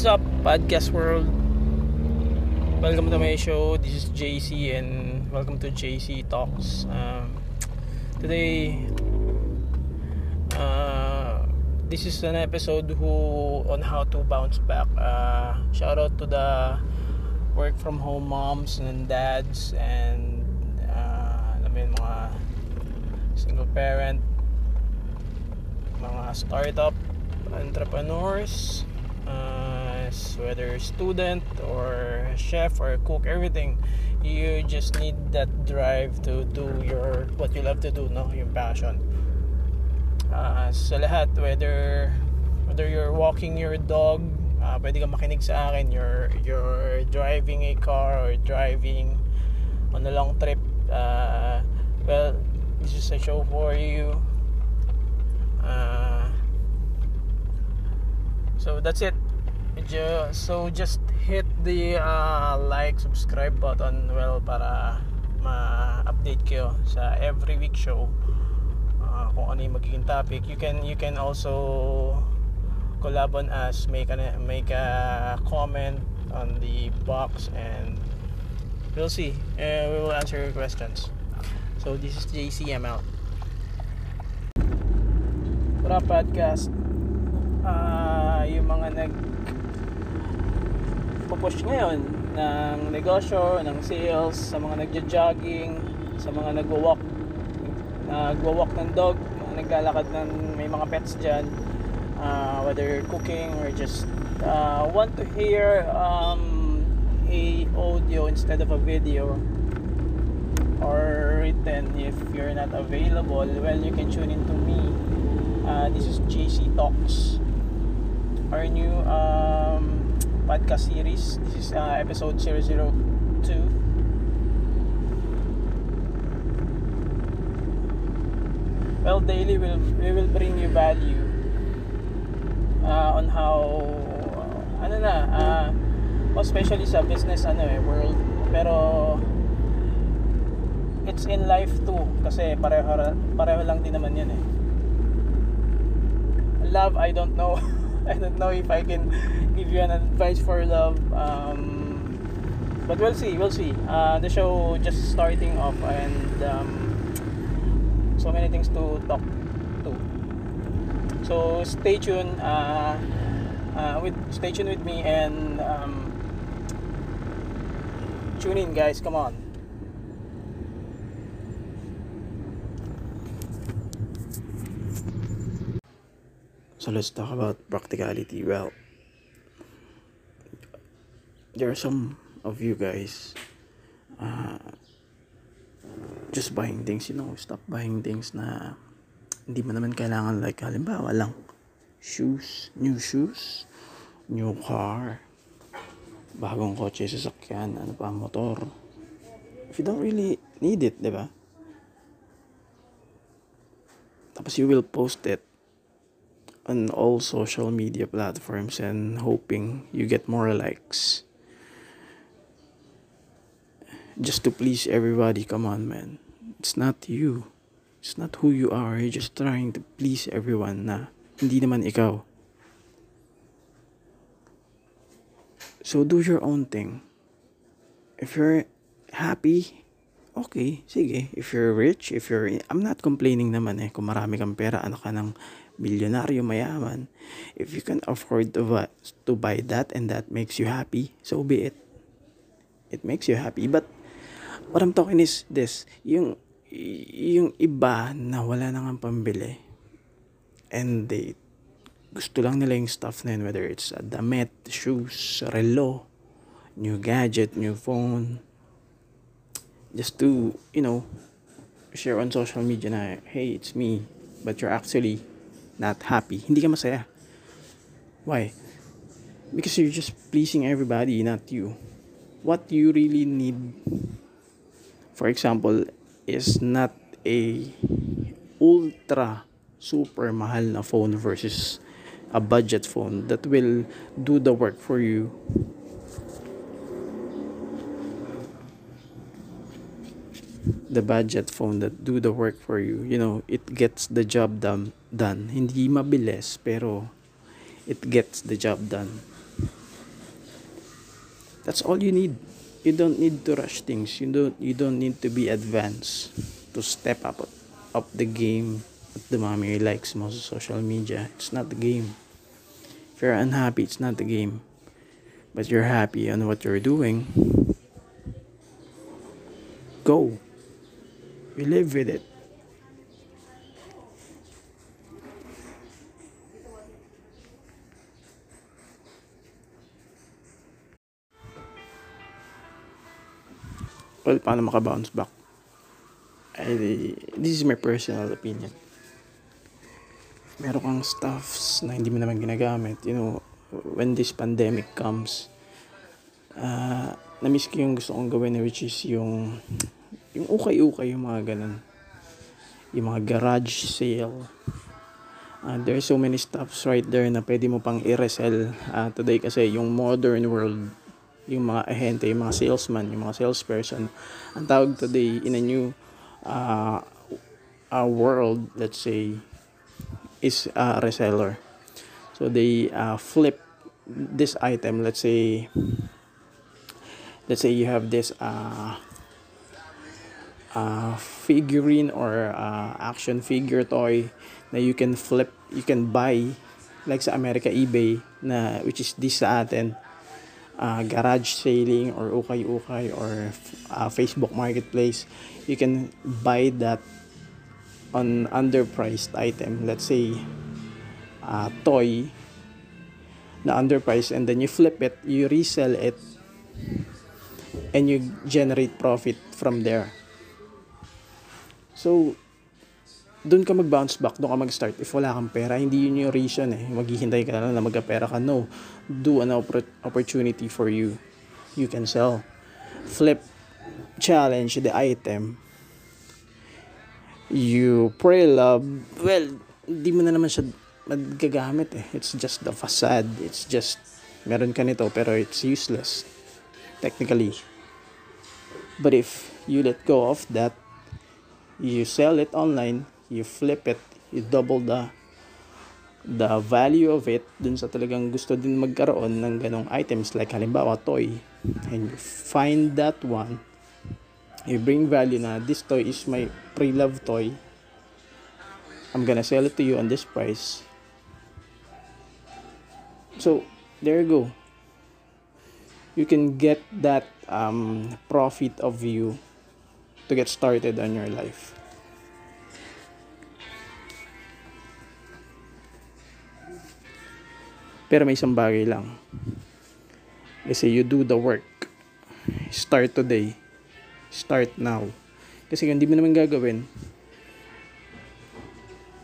What's up, podcast world? Welcome to my show. This is JC, and welcome to JC Talks. Um, today, uh, this is an episode who on how to bounce back. Uh, shout out to the work from home moms and dads, and uh, mga single parent, mga startup entrepreneurs uh, whether student or chef or cook everything you just need that drive to do your what you love to do no? Yung passion. Uh, sa lahat whether whether you're walking your dog uh, pwede ka makinig sa akin you're you're driving a car or driving on a long trip uh, well this is a show for you. Uh, so that's it so just hit the uh, like subscribe button well para ma-update kayo sa every week show uh, kung ano yung magiging topic. You can you can also collab on us. Make a make a comment on the box and we'll see. Uh, we will answer your questions. So this is JC I'm out. What up podcast uh, yung mga nag pupush ngayon ng negosyo, ng sales, sa mga nagja-jogging, sa mga nagwo-walk, nagwo-walk ng dog, naglalakad ng may mga pets dyan, uh, whether cooking or just uh, want to hear um, a audio instead of a video or written if you're not available. Well you can tune in to me. Uh, this is JC Talks. Our new um, podcast series. This is uh, episode 002 well daily will we will bring you value uh, on how uh, ano na uh, especially sa business ano eh world. Pero it's in life too kasi pareho pareho lang din naman yun eh. Love I don't know I don't know if I can give you an advice for love um, but we'll see we'll see. Uh, the show just starting off and um, so many things to talk to. So stay tuned uh, uh, with stay tuned with me and um, tune in guys come on So let's talk about practicality. Well, there are some of you guys uh, just buying things, you know, stop buying things na hindi mo naman kailangan like halimbawa lang shoes, new shoes, new car, bagong kotse, sasakyan, ano pa, motor. If you don't really need it, di ba? Tapos you will post it on all social media platforms and hoping you get more likes. Just to please everybody come on man. It's not you. It's not who you are. You're just trying to please everyone na. Hindi naman ikaw. So do your own thing. If you're happy okay sige. If you're rich if you're I'm not complaining naman eh. Kung marami kang pera ano ka ng milyonaryo mayaman. If you can afford to buy, that and that makes you happy so be it. It makes you happy. But what I'm talking is this. Yung yung iba na wala nang pambili and they gusto lang nila yung stuff na yun whether it's a damit, shoes, relo new gadget, new phone. Just to you know share on social media na hey it's me. But you're actually not happy, hindi ka masaya. Why? Because you're just pleasing everybody, not you. What you really need, for example, is not a ultra super mahal na phone versus a budget phone that will do the work for you. The budget phone that do the work for you. You know, it gets the job done done. Hindi mabilis, pero it gets the job done. That's all you need. You don't need to rush things. You don't you don't need to be advanced to step up up the game at the mommy likes most social media. It's not the game. If you're unhappy, it's not the game. But you're happy on what you're doing. Go. You live with it. Well, paano makabounce back? I, this is my personal opinion. Meron kang stuffs na hindi mo naman ginagamit. You know, when this pandemic comes, uh, na-miss ko yung gusto kong gawin which is yung yung ukay-ukay yung mga ganun. Yung mga garage sale. Uh, there are so many stuffs right there na pwede mo pang i-resell uh, today kasi yung modern world yung mga ahente, yung mga salesman, yung mga salesperson. Ang tawag today in a new uh, uh, world, let's say, is a reseller. So they uh, flip this item. Let's say, let's say you have this uh, uh, figurine or uh, action figure toy na you can flip, you can buy like sa America eBay na which is this sa atin uh, garage selling or ukay-ukay or uh, Facebook Marketplace, you can buy that on underpriced item. Let's say uh, toy na underpriced and then you flip it, you resell it, and you generate profit from there. So, doon ka mag-bounce back, doon ka mag-start. If wala kang pera, hindi yun yung reason eh. Maghihintay ka na lang na magka-pera ka. No. Do an oppor- opportunity for you. You can sell. Flip, challenge the item. You pray love. Well, hindi mo na naman siya magagamit eh. It's just the facade. It's just, meron ka nito pero it's useless. Technically. But if you let go of that, you sell it online, you flip it, you double the the value of it dun sa talagang gusto din magkaroon ng ganong items. Like halimbawa toy. And you find that one you bring value na this toy is my pre-love toy. I'm gonna sell it to you on this price. So there you go. You can get that um, profit of you to get started on your life Pero may isang bagay lang. Kasi you do the work. Start today. Start now. Kasi kung hindi mo naman gagawin,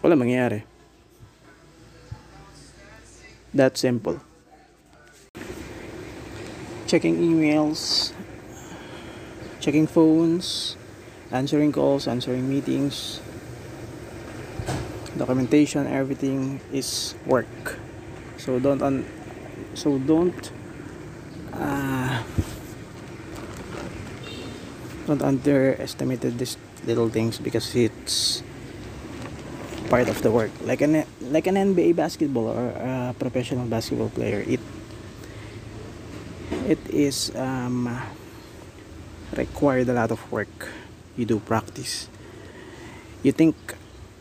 wala mangyayari. That simple. Checking emails, checking phones, answering calls, answering meetings, documentation, everything is work. So don't un so don't uh, don't underestimate these little things because it's part of the work. Like an like an NBA basketball or a professional basketball player it it is um, required a lot of work you do practice. You think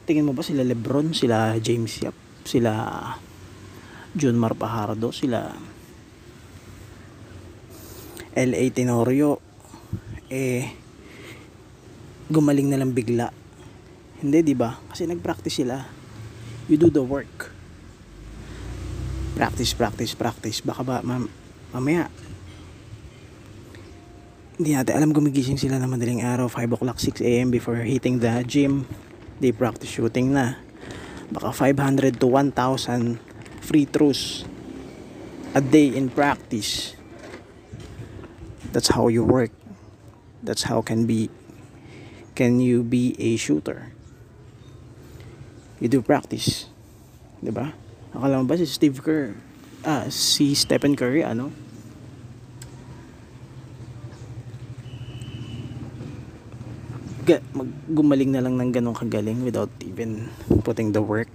tingin mo ba sila Lebron sila James Yap sila John Mar Pajardo sila L.A. Tenorio eh gumaling na lang bigla. Hindi di ba? Kasi nagpractice sila. You do the work. Practice practice practice. Baka ba mam mamaya hindi natin alam gumigising sila na madaling araw 5 o'clock 6 a.m. before hitting the gym. They practice shooting na. Baka 500 to 1,000 free throws a day in practice. That's how you work. That's how can be can you be a shooter. You do practice 'di ba? Akala mo ba si Steve Kerr ah si Stephen Curry ano mag gumaling na lang ng ganong kagaling without even putting the work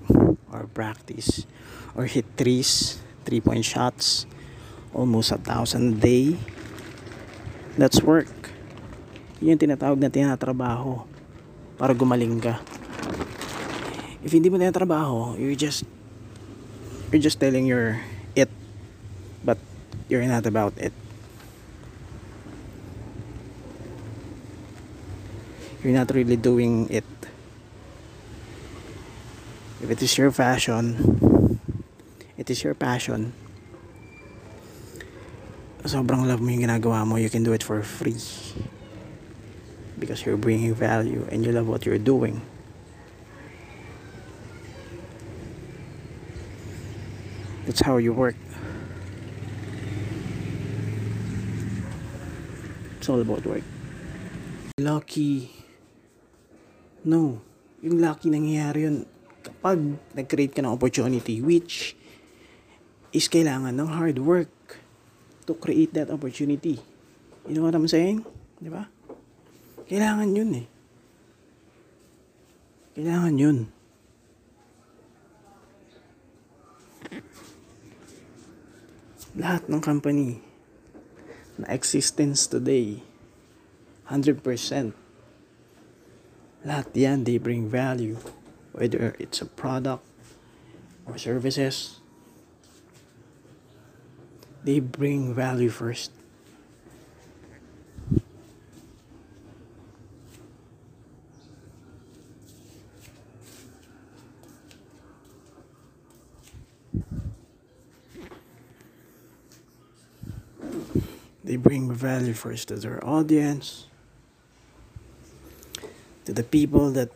or practice or hit threes, three point shots, almost a thousand a day. That's work. Yun yung tinatawag na tinatrabaho para gumaling ka. If hindi mo tinatrabaho, you're just you're just telling your it but you're not about it. You're not really doing it. If it is your passion, it is your passion. Sobrang love mo yung ginagawa mo, you can do it for free. Because you're bringing value and you love what you're doing. That's how you work. It's all about work. Lucky. No. Yung lucky nangyayari yun kapag nag-create ka ng opportunity which is kailangan ng hard work to create that opportunity. You know what I'm saying? Di ba? Kailangan yun eh. Kailangan yun. Lahat ng company na existence today, 100%. Lahat yan, they bring value. Whether it's a product or services, they bring value first. They bring value first to their audience, the people that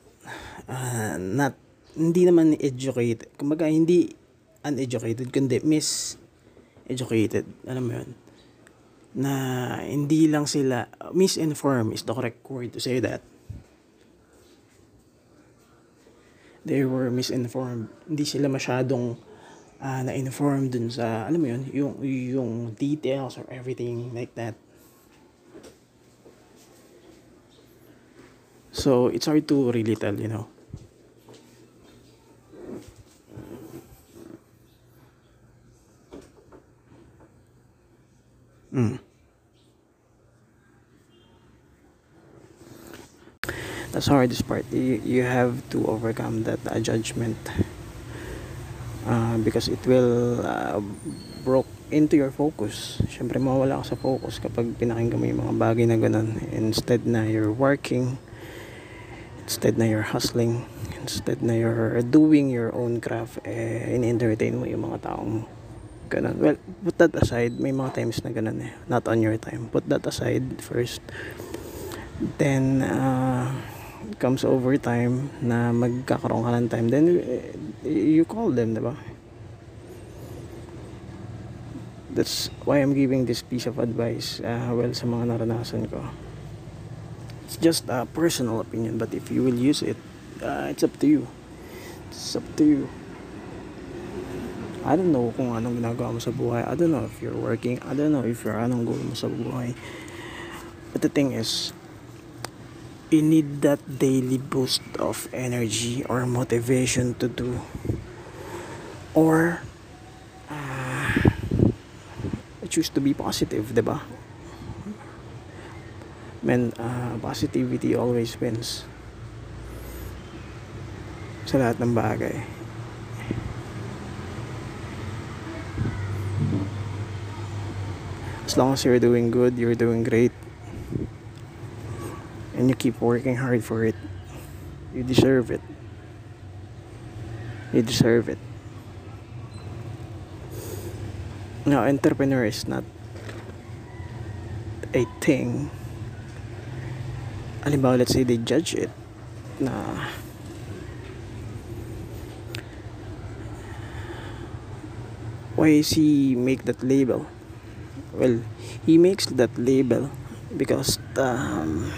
uh, not hindi naman educated. Kumbaga hindi uneducated kundi miseducated. Alam mo 'yun? Na hindi lang sila misinformed is the correct word to say that. They were misinformed. Hindi sila masyadong uh, na-inform dun sa, alam mo yun, yung, yung details or everything like that. So, it's hard to really tell, you know. Mm. That's hardest part. You, you have to overcome that uh, judgment uh, because it will uh, broke into your focus. Siyempre mawala ka sa focus kapag pinakinggan mo yung mga bagay na ganun. Instead na you're working, instead na you're hustling, instead na you're doing your own craft, eh, in-entertain mo yung mga taong ganun. Well, put that aside. May mga times na ganun eh. Not on your time. Put that aside first. Then, uh, comes over time na magkakaroon ka ng time, then eh, you call them, di ba? That's why I'm giving this piece of advice uh, well sa mga naranasan ko. It's just a personal opinion, but if you will use it, uh, it's up to you. It's up to you. I don't know kung anong ginagawa mo sa buhay. I don't know if you're working. I don't know if you're anong goal mo sa buhay. But the thing is, you need that daily boost of energy or motivation to do or uh, choose to be positive di ba men uh, positivity always wins sa lahat ng bagay as long as you're doing good you're doing great and you keep working hard for it, you deserve it. You deserve it. Now, entrepreneur is not a thing. Halimbawa, let's say they judge it na why is he make that label? Well, he makes that label because um,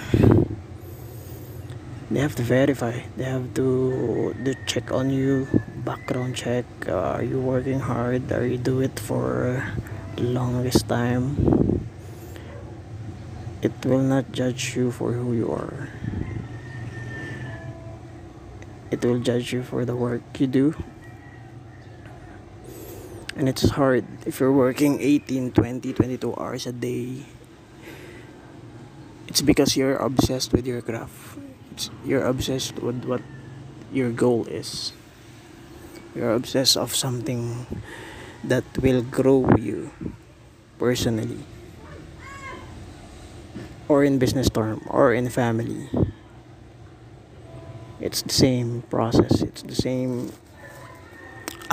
they have to verify. They have to do check on you background check uh, are you working hard? Are you do it for longest time it will not judge you for who you are. It will judge you for the work you do. And it's hard if you're working 18 20 22 hours a day. It's because you're obsessed with your craft. It's, you're obsessed with what your goal is. You're obsessed of something that will grow you personally or in business term or in family it's the same process it's the same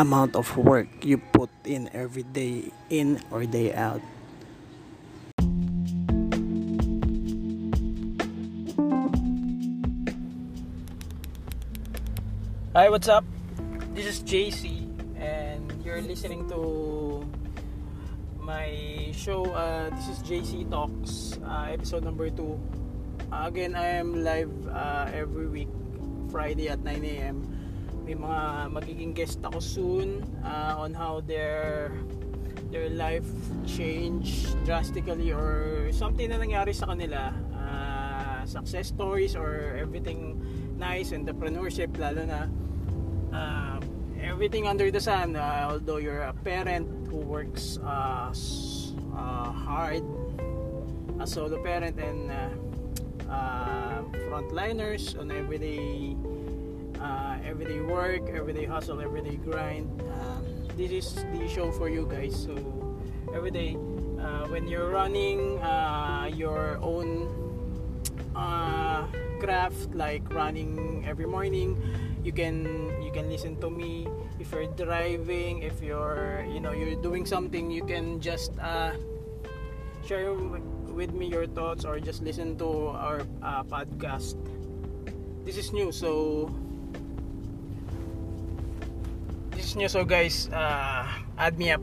amount of work you put in every day in or day out Hi, what's up? This is JC and you're listening to my show. Uh, this is JC Talks, uh, episode number 2. Uh, again, I am live uh, every week, Friday at 9 a.m. May mga magiging guest ako soon uh, on how their their life changed drastically or something na nangyari sa kanila. Uh, success stories or everything nice, entrepreneurship lalo na uh, everything under the sun uh, although you're a parent who works uh, uh, hard a solo parent and uh, uh, frontliners on everyday uh, everyday work everyday hustle everyday grind. Uh, this is the show for you guys. So every day uh, when you're running uh, your own uh, craft like running every morning you can you can listen to me. If you're driving if you're you know you're doing something you can just uh, share with me your thoughts or just listen to our uh, podcast. This is new so this is new so guys uh, add me up